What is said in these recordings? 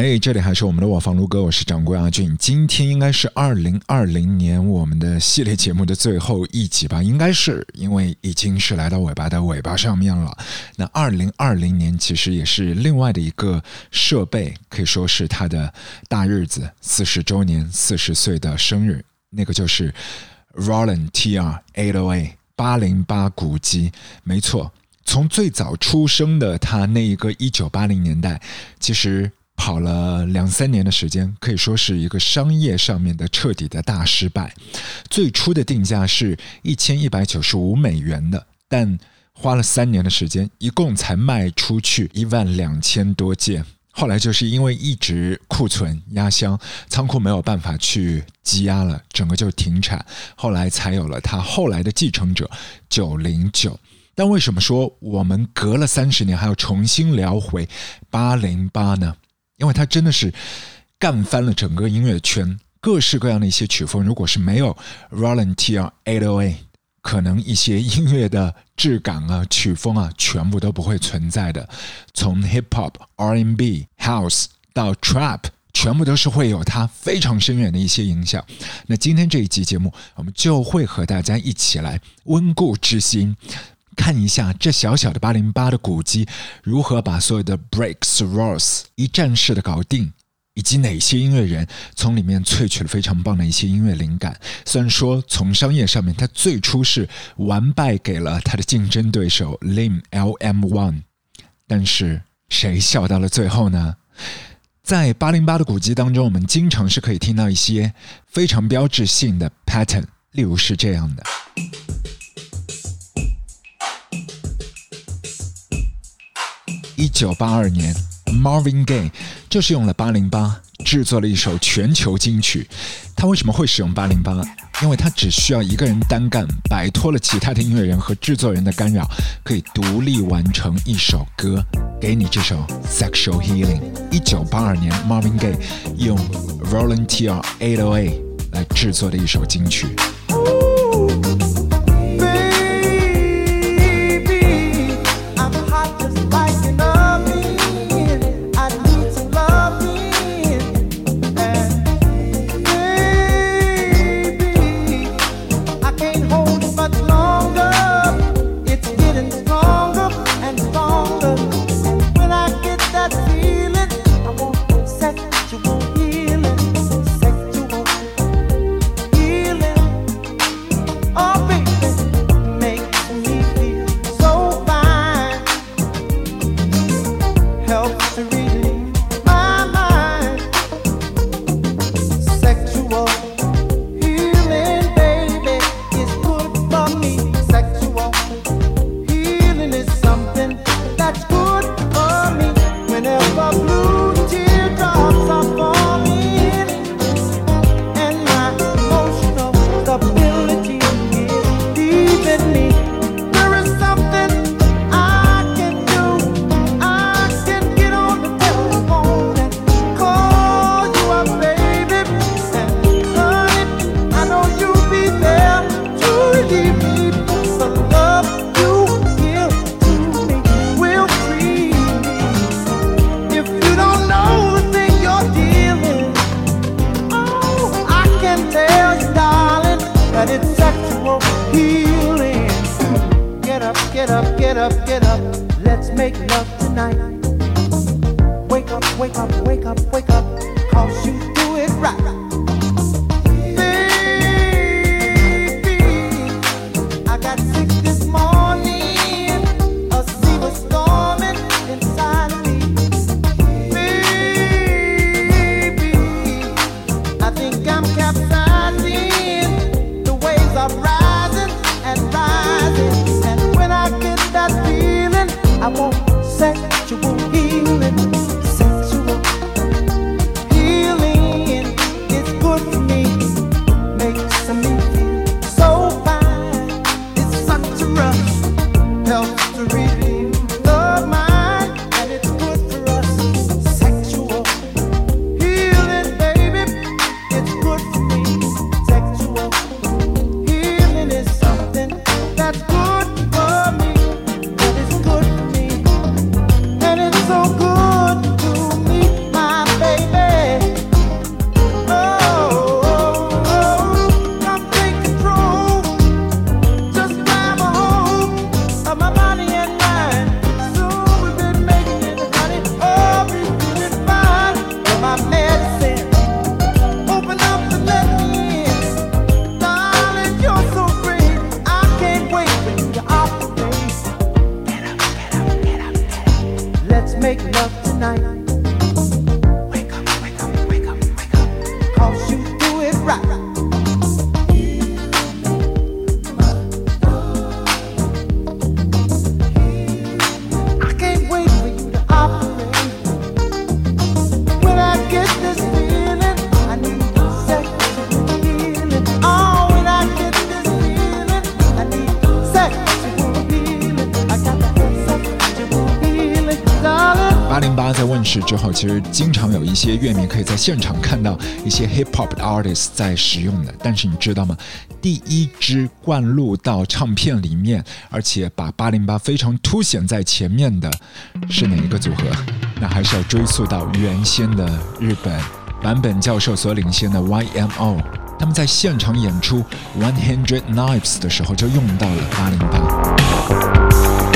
嘿，这里还是我们的我房卢哥，我是掌柜阿俊。今天应该是二零二零年我们的系列节目的最后一集吧？应该是，因为已经是来到尾巴的尾巴上面了。那二零二零年其实也是另外的一个设备，可以说是它的大日子，四十周年，四十岁的生日，那个就是 Roland TR 808八零八古机，没错，从最早出生的他那一个一九八零年代，其实。跑了两三年的时间，可以说是一个商业上面的彻底的大失败。最初的定价是一千一百九十五美元的，但花了三年的时间，一共才卖出去一万两千多件。后来就是因为一直库存压箱，仓库没有办法去积压了，整个就停产。后来才有了他后来的继承者九零九。但为什么说我们隔了三十年还要重新聊回八零八呢？因为它真的是干翻了整个音乐圈，各式各样的一些曲风。如果是没有 Roland TR 808，可能一些音乐的质感啊、曲风啊，全部都不会存在的。从 Hip Hop、R&B、House 到 Trap，全部都是会有它非常深远的一些影响。那今天这一集节目，我们就会和大家一起来温故知新。看一下这小小的八零八的古机如何把所有的 breaks rolls 一站式的搞定，以及哪些音乐人从里面萃取了非常棒的一些音乐灵感。虽然说从商业上面，他最初是完败给了他的竞争对手 Lim LM One，但是谁笑到了最后呢？在八零八的古机当中，我们经常是可以听到一些非常标志性的 pattern，例如是这样的。一九八二年，Marvin Gaye 就是用了八零八制作了一首全球金曲。他为什么会使用八零八？因为他只需要一个人单干，摆脱了其他的音乐人和制作人的干扰，可以独立完成一首歌。给你这首《Sexual Healing》。一九八二年，Marvin Gaye 用 Roland TR 808来制作的一首金曲。let's make love tonight. Wake up, wake up, wake up, wake you do it right. 之后，其实经常有一些乐迷可以在现场看到一些 hip hop 的 artist 在使用的。但是你知道吗？第一支灌录到唱片里面，而且把八零八非常凸显在前面的，是哪一个组合？那还是要追溯到原先的日本版本教授所领先的 YMO。他们在现场演出 One Hundred Knives 的时候，就用到了八零八。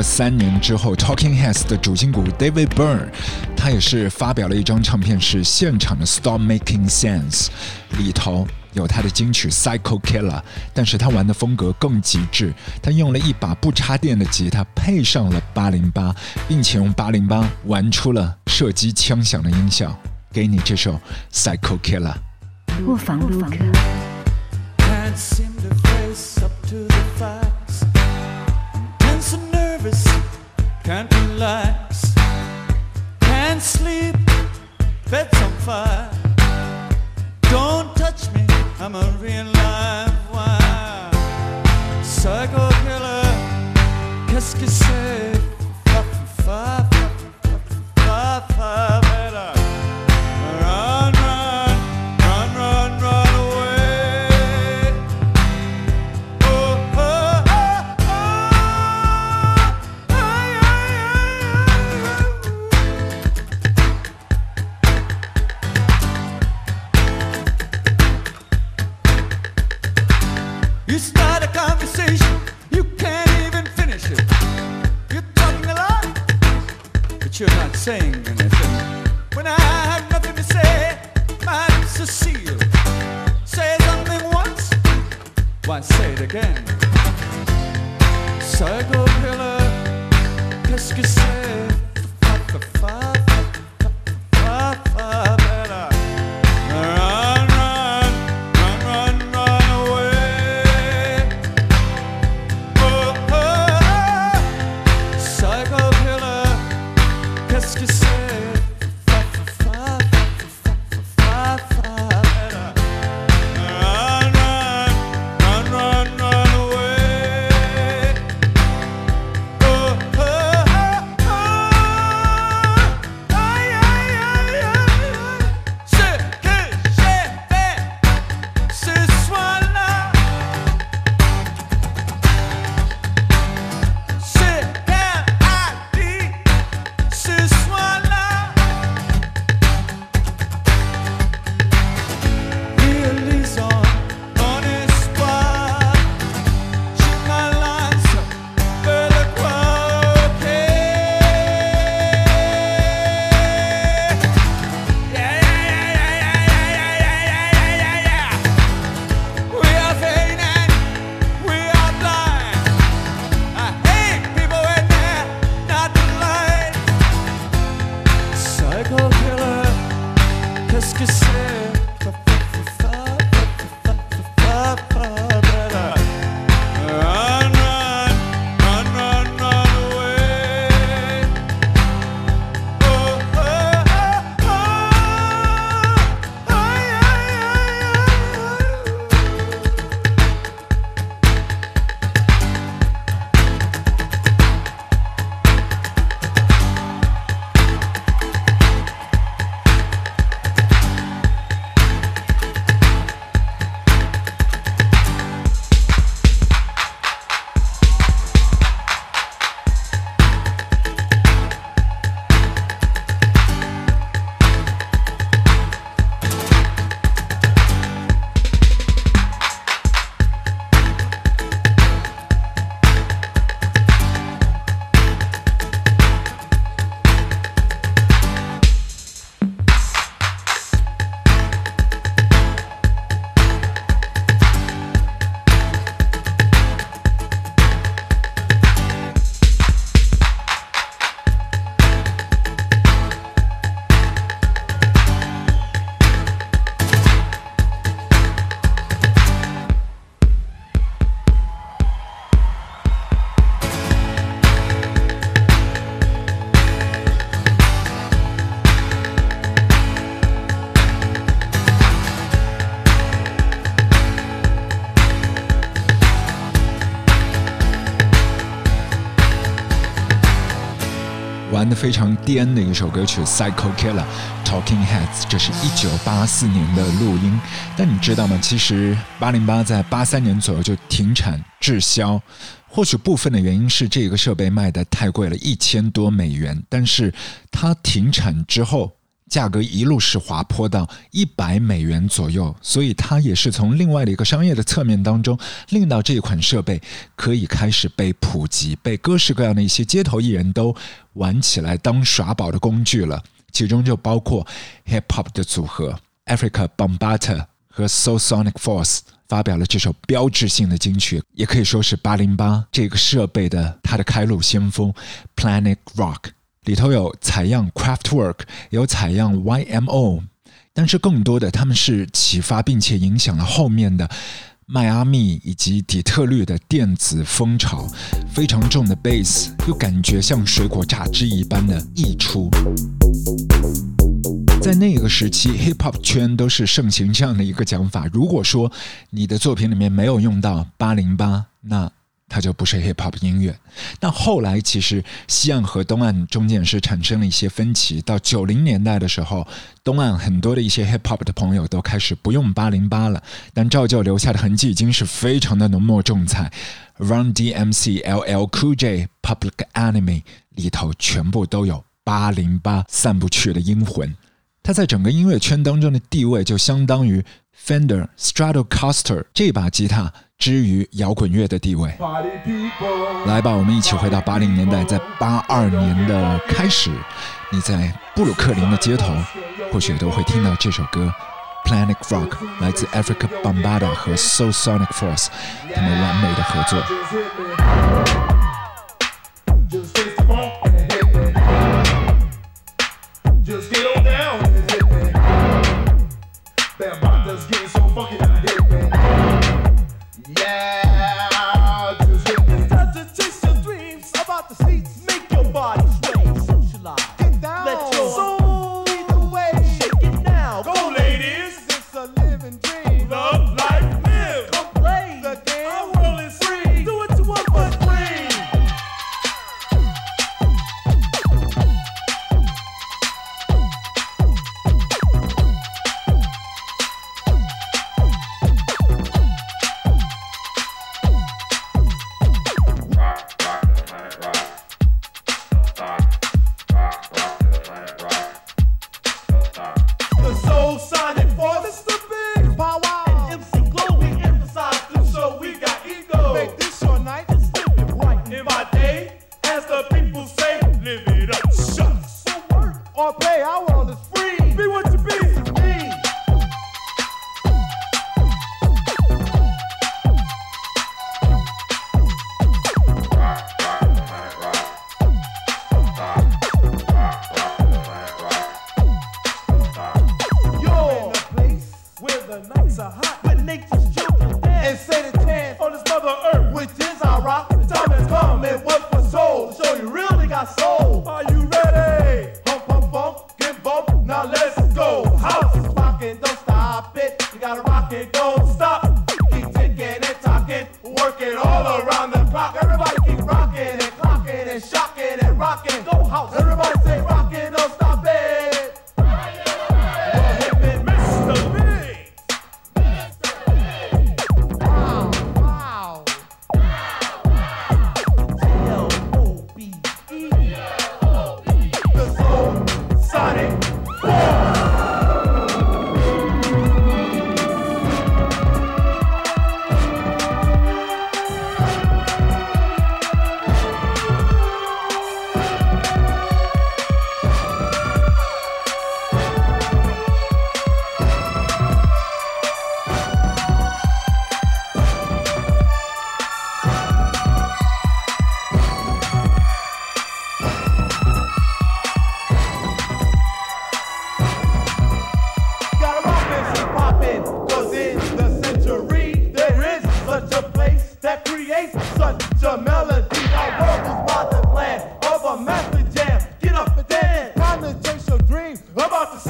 隔三年之后，Talking Heads 的主心骨 David Byrne，他也是发表了一张唱片，是现场的 Stop Making Sense，里头有他的金曲 Psycho Killer，但是他玩的风格更极致，他用了一把不插电的吉他，配上了八零八，并且用八零八玩出了射击枪响的音效，给你这首 Psycho Killer。卧房录歌。Can't sleep, bed's on fire. Don't touch me, I'm a real live wire. Psycho killer, qu'est-ce que c'est? Fa, fa, You start a conversation, you can't even finish it. You're talking a lot, but you're not saying anything. When I have nothing to say, Cecile, say something once, say it again? Psycho killer. 非常颠的一首歌曲《Psycho Killer》，Talking Heads，这是一九八四年的录音。但你知道吗？其实八零八在八三年左右就停产滞销。或许部分的原因是这个设备卖的太贵了，一千多美元。但是它停产之后。价格一路是滑坡到一百美元左右，所以它也是从另外的一个商业的侧面当中，令到这一款设备可以开始被普及，被各式各样的一些街头艺人都玩起来当耍宝的工具了。其中就包括 hip hop 的组合 Africa b o m b a t a 和 Soul Sonic Force 发表了这首标志性的金曲，也可以说是八零八这个设备的它的开路先锋 Planet Rock。里头有采样 Craftwork，有采样 YMO，但是更多的他们是启发并且影响了后面的迈阿密以及底特律的电子风潮，非常重的 bass 又感觉像水果榨汁一般的溢出。在那个时期，hip hop 圈都是盛行这样的一个讲法：如果说你的作品里面没有用到八零八，那它就不是 hip hop 音乐。但后来其实西岸和东岸中间是产生了一些分歧。到九零年代的时候，东岸很多的一些 hip hop 的朋友都开始不用八零八了，但照旧留下的痕迹已经是非常的浓墨重彩。Run DMC、LL Cool J、Public Enemy 里头全部都有八零八散不去的阴魂。它在整个音乐圈当中的地位就相当于 Fender Stratocaster 这把吉他。之于摇滚乐的地位，来吧，我们一起回到八零年代，在八二年的开始，你在布鲁克林的街头，或许都会听到这首歌《Planet Rock》，来自 Africa Bombada 和 Soul Sonic Force 他们完美的合作。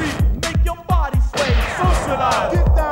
see, make your body sway. Socialize. Get down.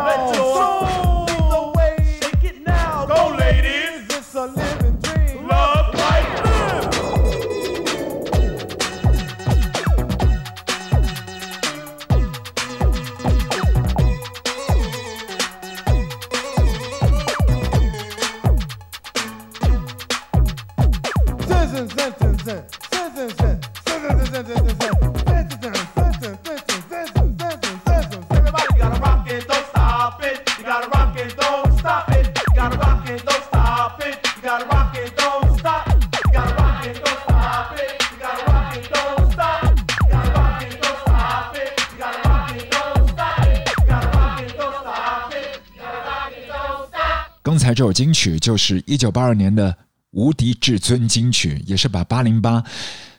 金曲就是一九八二年的《无敌至尊》金曲，也是把八零八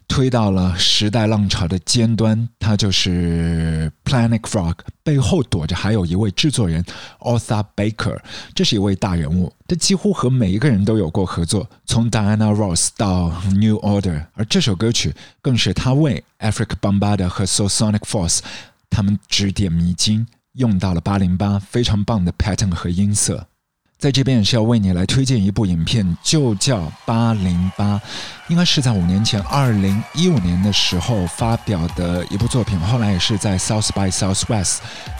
推到了时代浪潮的尖端。它就是 Planet Frog，背后躲着还有一位制作人 Arthur Baker，这是一位大人物，他几乎和每一个人都有过合作，从 Diana Ross 到 New Order，而这首歌曲更是他为 Africa Bambaataa 和 So Sonic Force 他们指点迷津。用到了八零八非常棒的 pattern 和音色，在这边也是要为你来推荐一部影片，就叫八零八，应该是在五年前，二零一五年的时候发表的一部作品，后来也是在 South by Southwest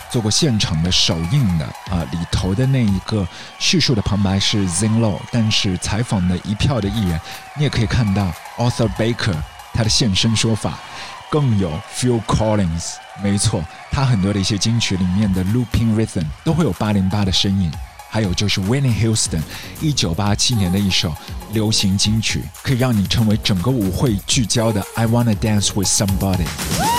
做过现场的首映的啊，里头的那一个叙述的旁白是 Zinlo，但是采访的一票的艺人，你也可以看到 Arthur Baker 他的现身说法。更有 Phil Collins，没错，他很多的一些金曲里面的 looping rhythm 都会有八零八的身影。还有就是 Winnie Houston，一九八七年的一首流行金曲，可以让你成为整个舞会聚焦的 I Wanna Dance with Somebody。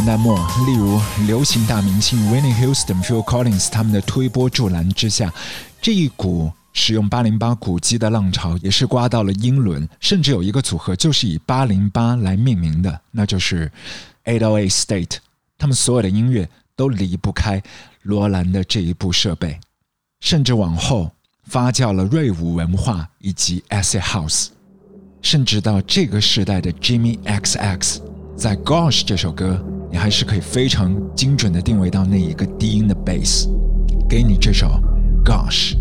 年代末，例如流行大明星 Winnie Houston、Phil Collins 他们的推波助澜之下，这一股使用八零八鼓机的浪潮也是刮到了英伦，甚至有一个组合就是以八零八来命名的，那就是 eight oa State。他们所有的音乐都离不开罗兰的这一部设备，甚至往后发酵了瑞舞文化以及 Acid House，甚至到这个时代的 Jimmy XX。在《Gosh》这首歌，你还是可以非常精准的定位到那一个低音的 bass，给你这首《Gosh》。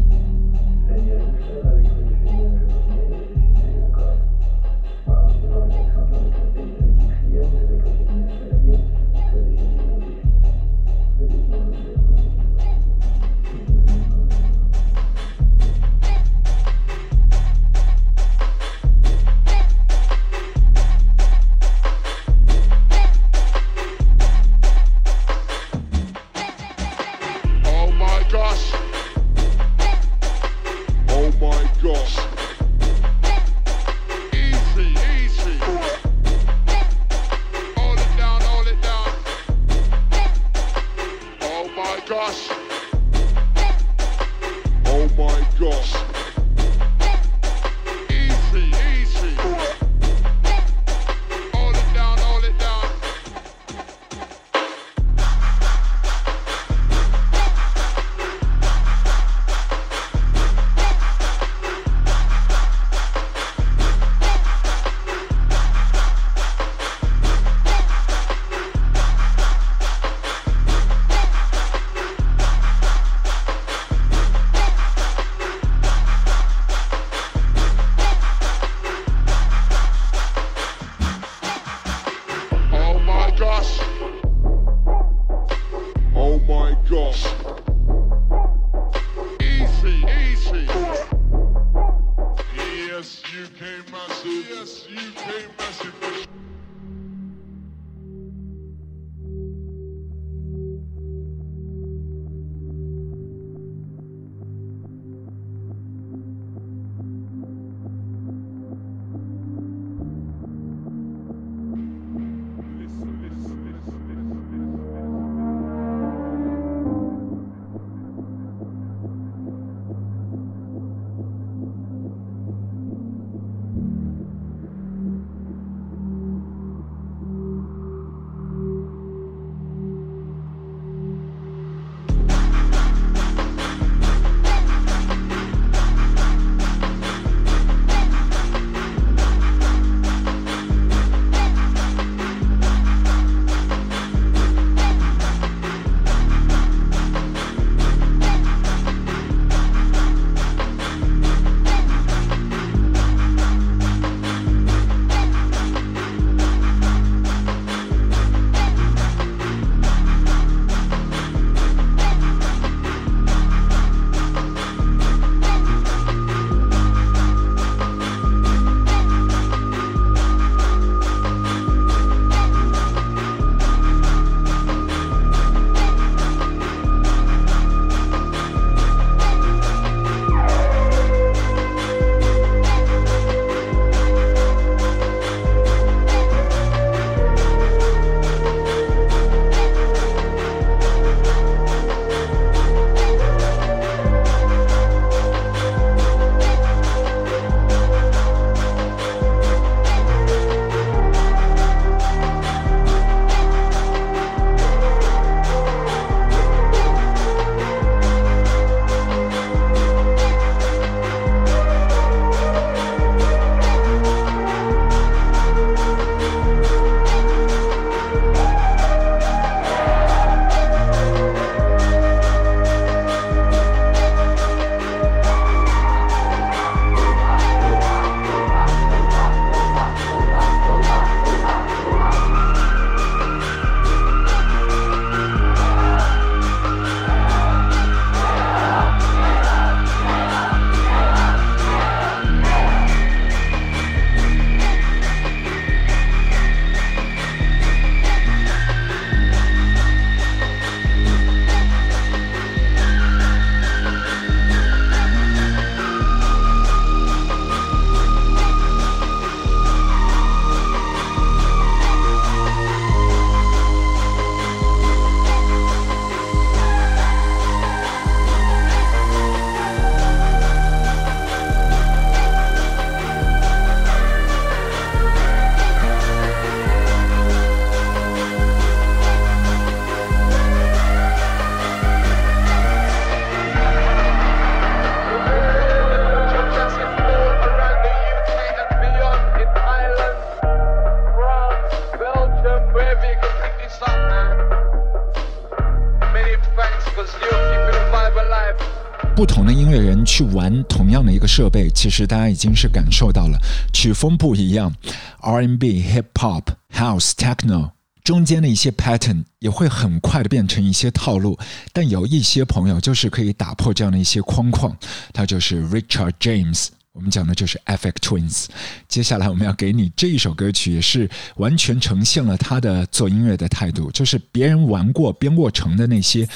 去玩同样的一个设备，其实大家已经是感受到了曲风不一样，R&B、Hip Hop、House、Techno 中间的一些 pattern 也会很快的变成一些套路。但有一些朋友就是可以打破这样的一些框框，他就是 Richard James。我们讲的就是 Effect Twins。接下来我们要给你这一首歌曲，也是完全呈现了他的做音乐的态度，就是别人玩过编过成的那些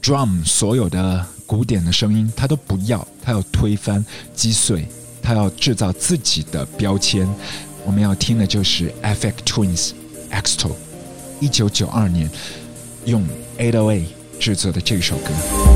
drum 所有的古典的声音，他都不要，他要推翻击碎，他要制造自己的标签。我们要听的就是 Effect Twins Exto，一九九二年用808制作的这首歌。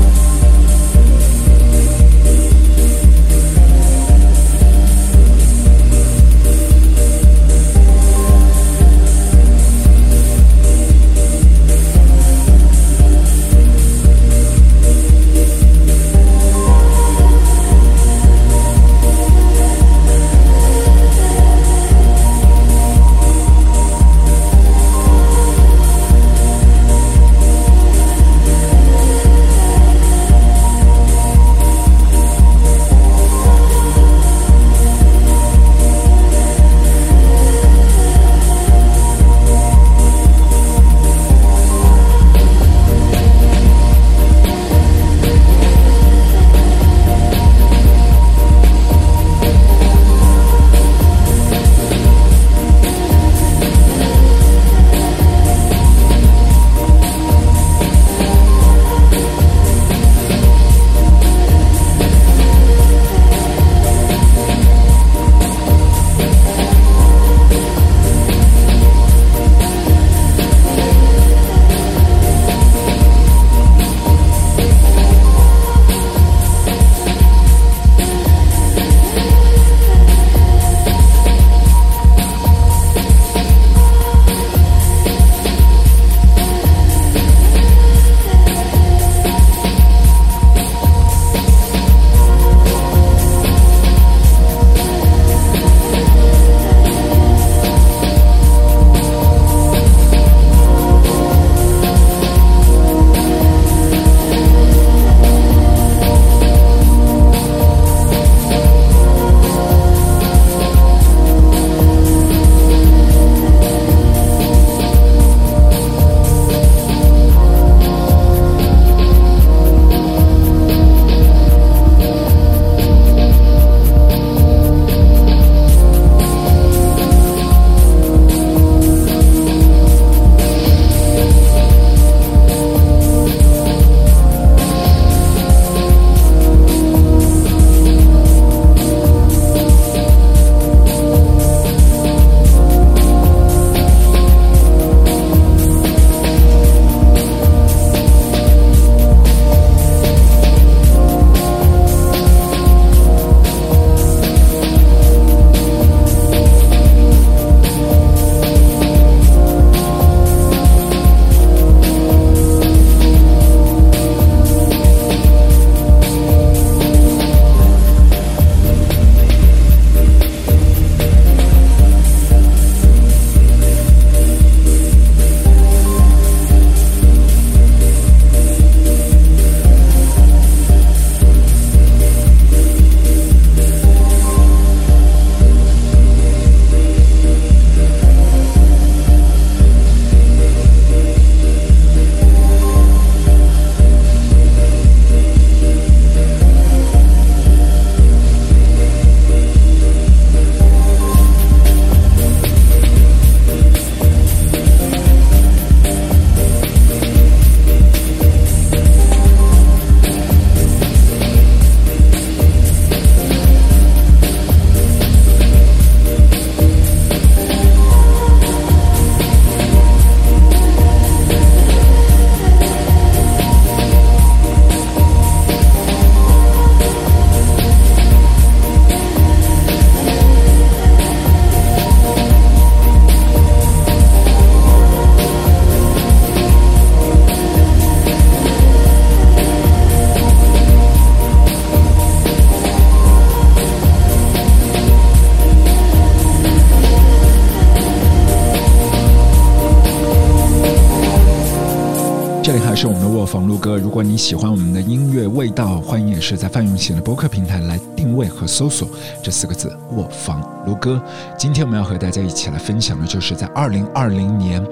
喜欢我们的音乐味道，欢迎也是在范永贤的博客平台来定位和搜索这四个字“卧房如歌”。今天我们要和大家一起来分享的，就是在二零二零年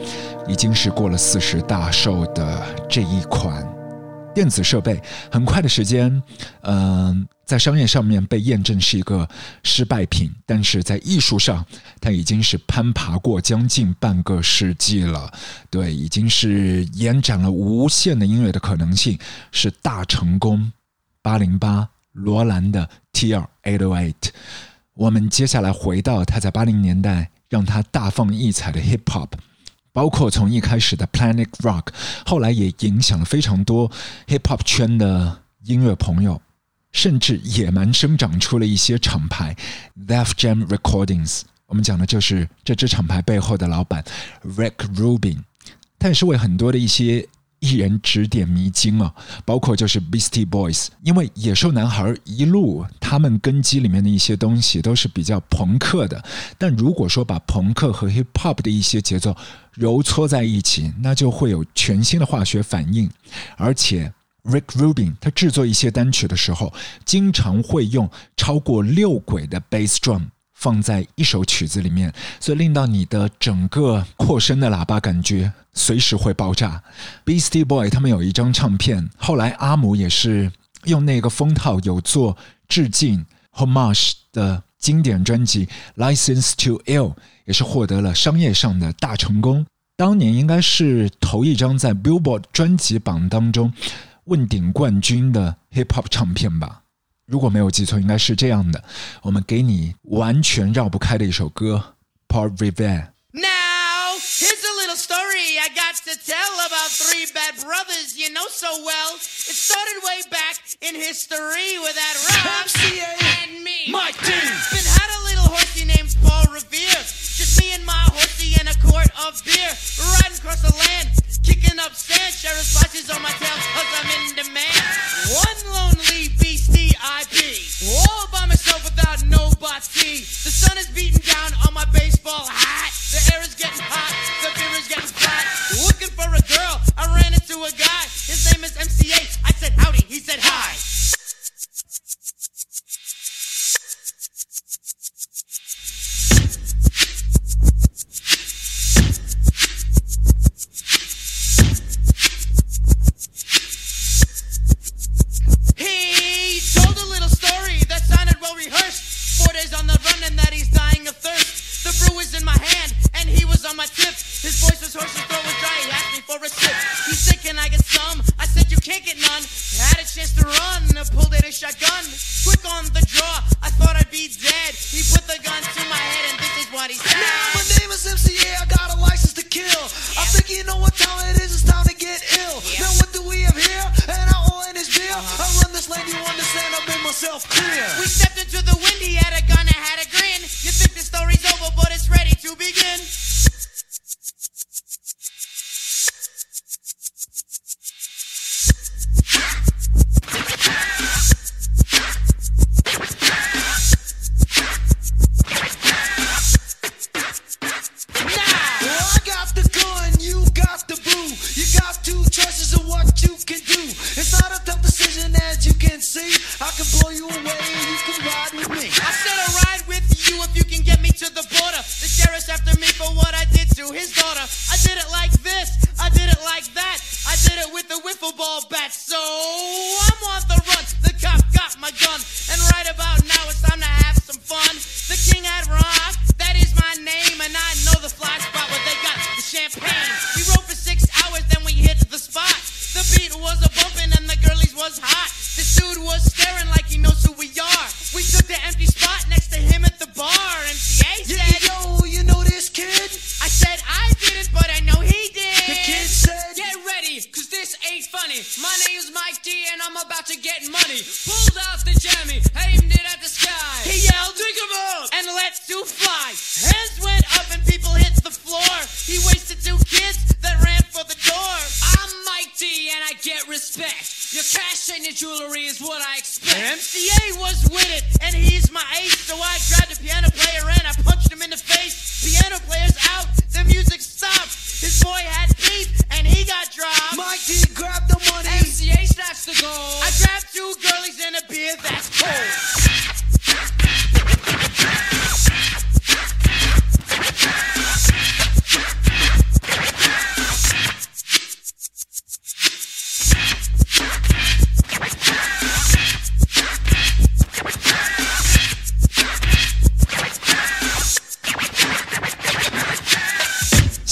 已经是过了四十大寿的这一款。电子设备很快的时间，嗯，在商业上面被验证是一个失败品，但是在艺术上，它已经是攀爬过将近半个世纪了。对，已经是延展了无限的音乐的可能性，是大成功。八零八罗兰的 TR eight o eight，我们接下来回到他在八零年代让他大放异彩的 hip hop。包括从一开始的 Planet Rock，后来也影响了非常多 Hip Hop 圈的音乐朋友，甚至野蛮生长出了一些厂牌 Def Jam Recordings。我们讲的就是这支厂牌背后的老板 Rick Rubin，他也是为很多的一些。一人指点迷津啊，包括就是 Beastie Boys，因为野兽男孩一路他们根基里面的一些东西都是比较朋克的，但如果说把朋克和 Hip Hop 的一些节奏揉搓在一起，那就会有全新的化学反应。而且 Rick Rubin 他制作一些单曲的时候，经常会用超过六轨的 Bass Drum。放在一首曲子里面，所以令到你的整个扩声的喇叭感觉随时会爆炸。Beastie Boy 他们有一张唱片，后来阿姆也是用那个封套有做致敬 homage 的经典专辑《License to Ill》，也是获得了商业上的大成功。当年应该是头一张在 Billboard 专辑榜当中问鼎冠军的 Hip Hop 唱片吧。如果没有记错，应该是这样的。我们给你完全绕不开的一首歌《Port Rivere》。Now, here's a little story I got to tell about three bad brothers you know so well. It started way back in history with that And is what I expect. MCA was with it and he's my ace. So I grabbed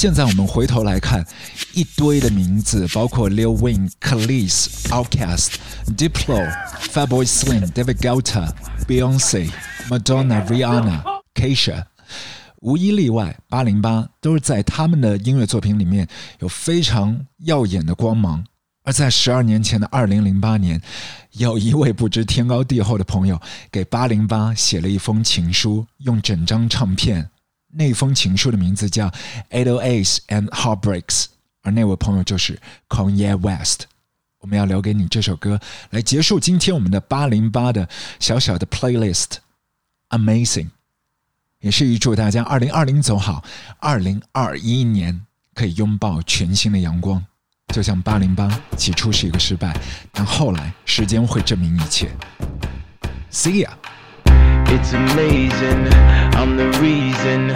现在我们回头来看，一堆的名字，包括 Lil Wayne、Khalees、Outkast、Diplo、f a b o y Slim、David Guetta、Beyonce、Madonna、Rihanna、Kesha，无一例外，八零八都是在他们的音乐作品里面有非常耀眼的光芒。而在十二年前的二零零八年，有一位不知天高地厚的朋友给八零八写了一封情书，用整张唱片。那封情书的名字叫《Eight O Eight and Heartbreaks》，而那位朋友就是 Kanye West。我们要留给你这首歌，来结束今天我们的八零八的小小的 playlist。Amazing，也是预祝大家二零二零走好，二零二一年可以拥抱全新的阳光。就像八零八起初是一个失败，但后来时间会证明一切。See ya。It's amazing, I'm the reason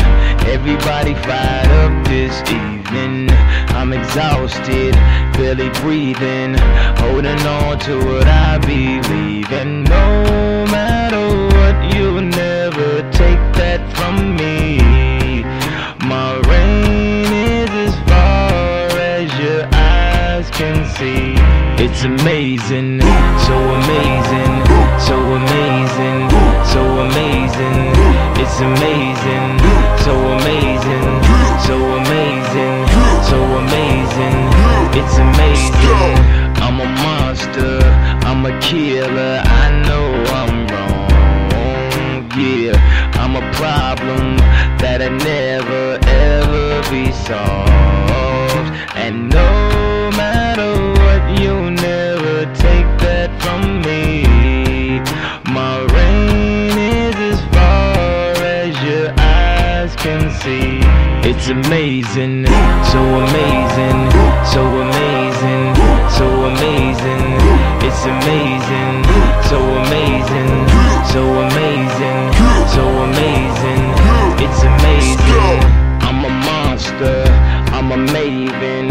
everybody fired up this evening. I'm exhausted, barely breathing, holding on to what I believe. And no matter what, you'll never take that from me. My reign is as far as your eyes can see. It's amazing, so amazing, so amazing, so amazing. It's amazing, so amazing, so amazing, so amazing. It's amazing. I'm a monster, I'm a killer. I know I'm wrong. Yeah, I'm a problem that'll never ever be solved. And no matter what, you'll never take that from me. See. It's amazing, so amazing, so amazing, so amazing. It's amazing, so amazing, so amazing, so amazing. It's amazing. I'm a monster, I'm a maven.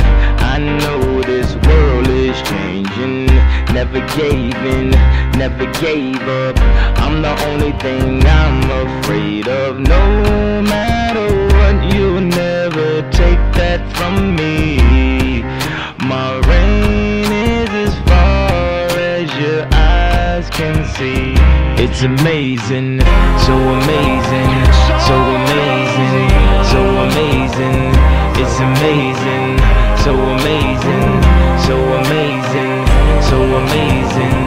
I know this world is changing. Never gave in, never gave up. I'm the only thing I'm afraid of. No matter from me. My reign is as far as your eyes can see. It's amazing, so amazing, so amazing, so amazing. It's amazing, so amazing, so amazing, so amazing.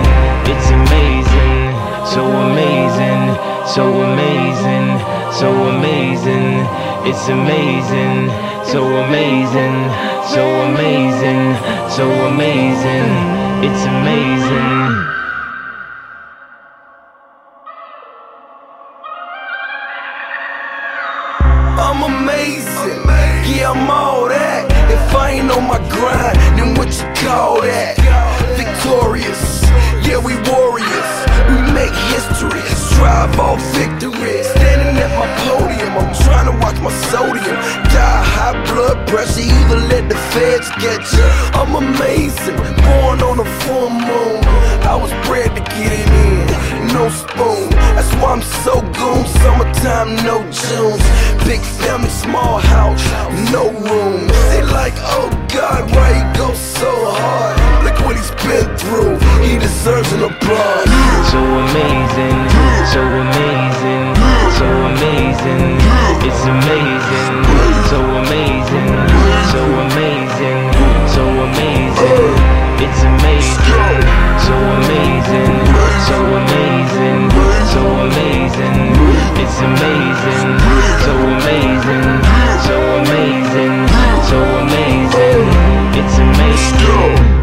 It's amazing, so amazing, so amazing, so amazing. It's amazing, so amazing, so amazing, so amazing. It's amazing. At my podium, I'm trying to watch my sodium. Die high blood pressure, either let the feds get you. I'm amazing. Born on a full moon. I was bred to get it in. No spoon. That's why I'm so goon. Summertime, no Junes. Big family, small house, no room. They like, oh God, why he go so hard? Look what he's been through. He deserves an applause so amazing, it's amazing, so amazing, so amazing, so amazing, it's amazing, so amazing, so amazing, so amazing, it's amazing, so amazing, so amazing, so amazing, it's amazing.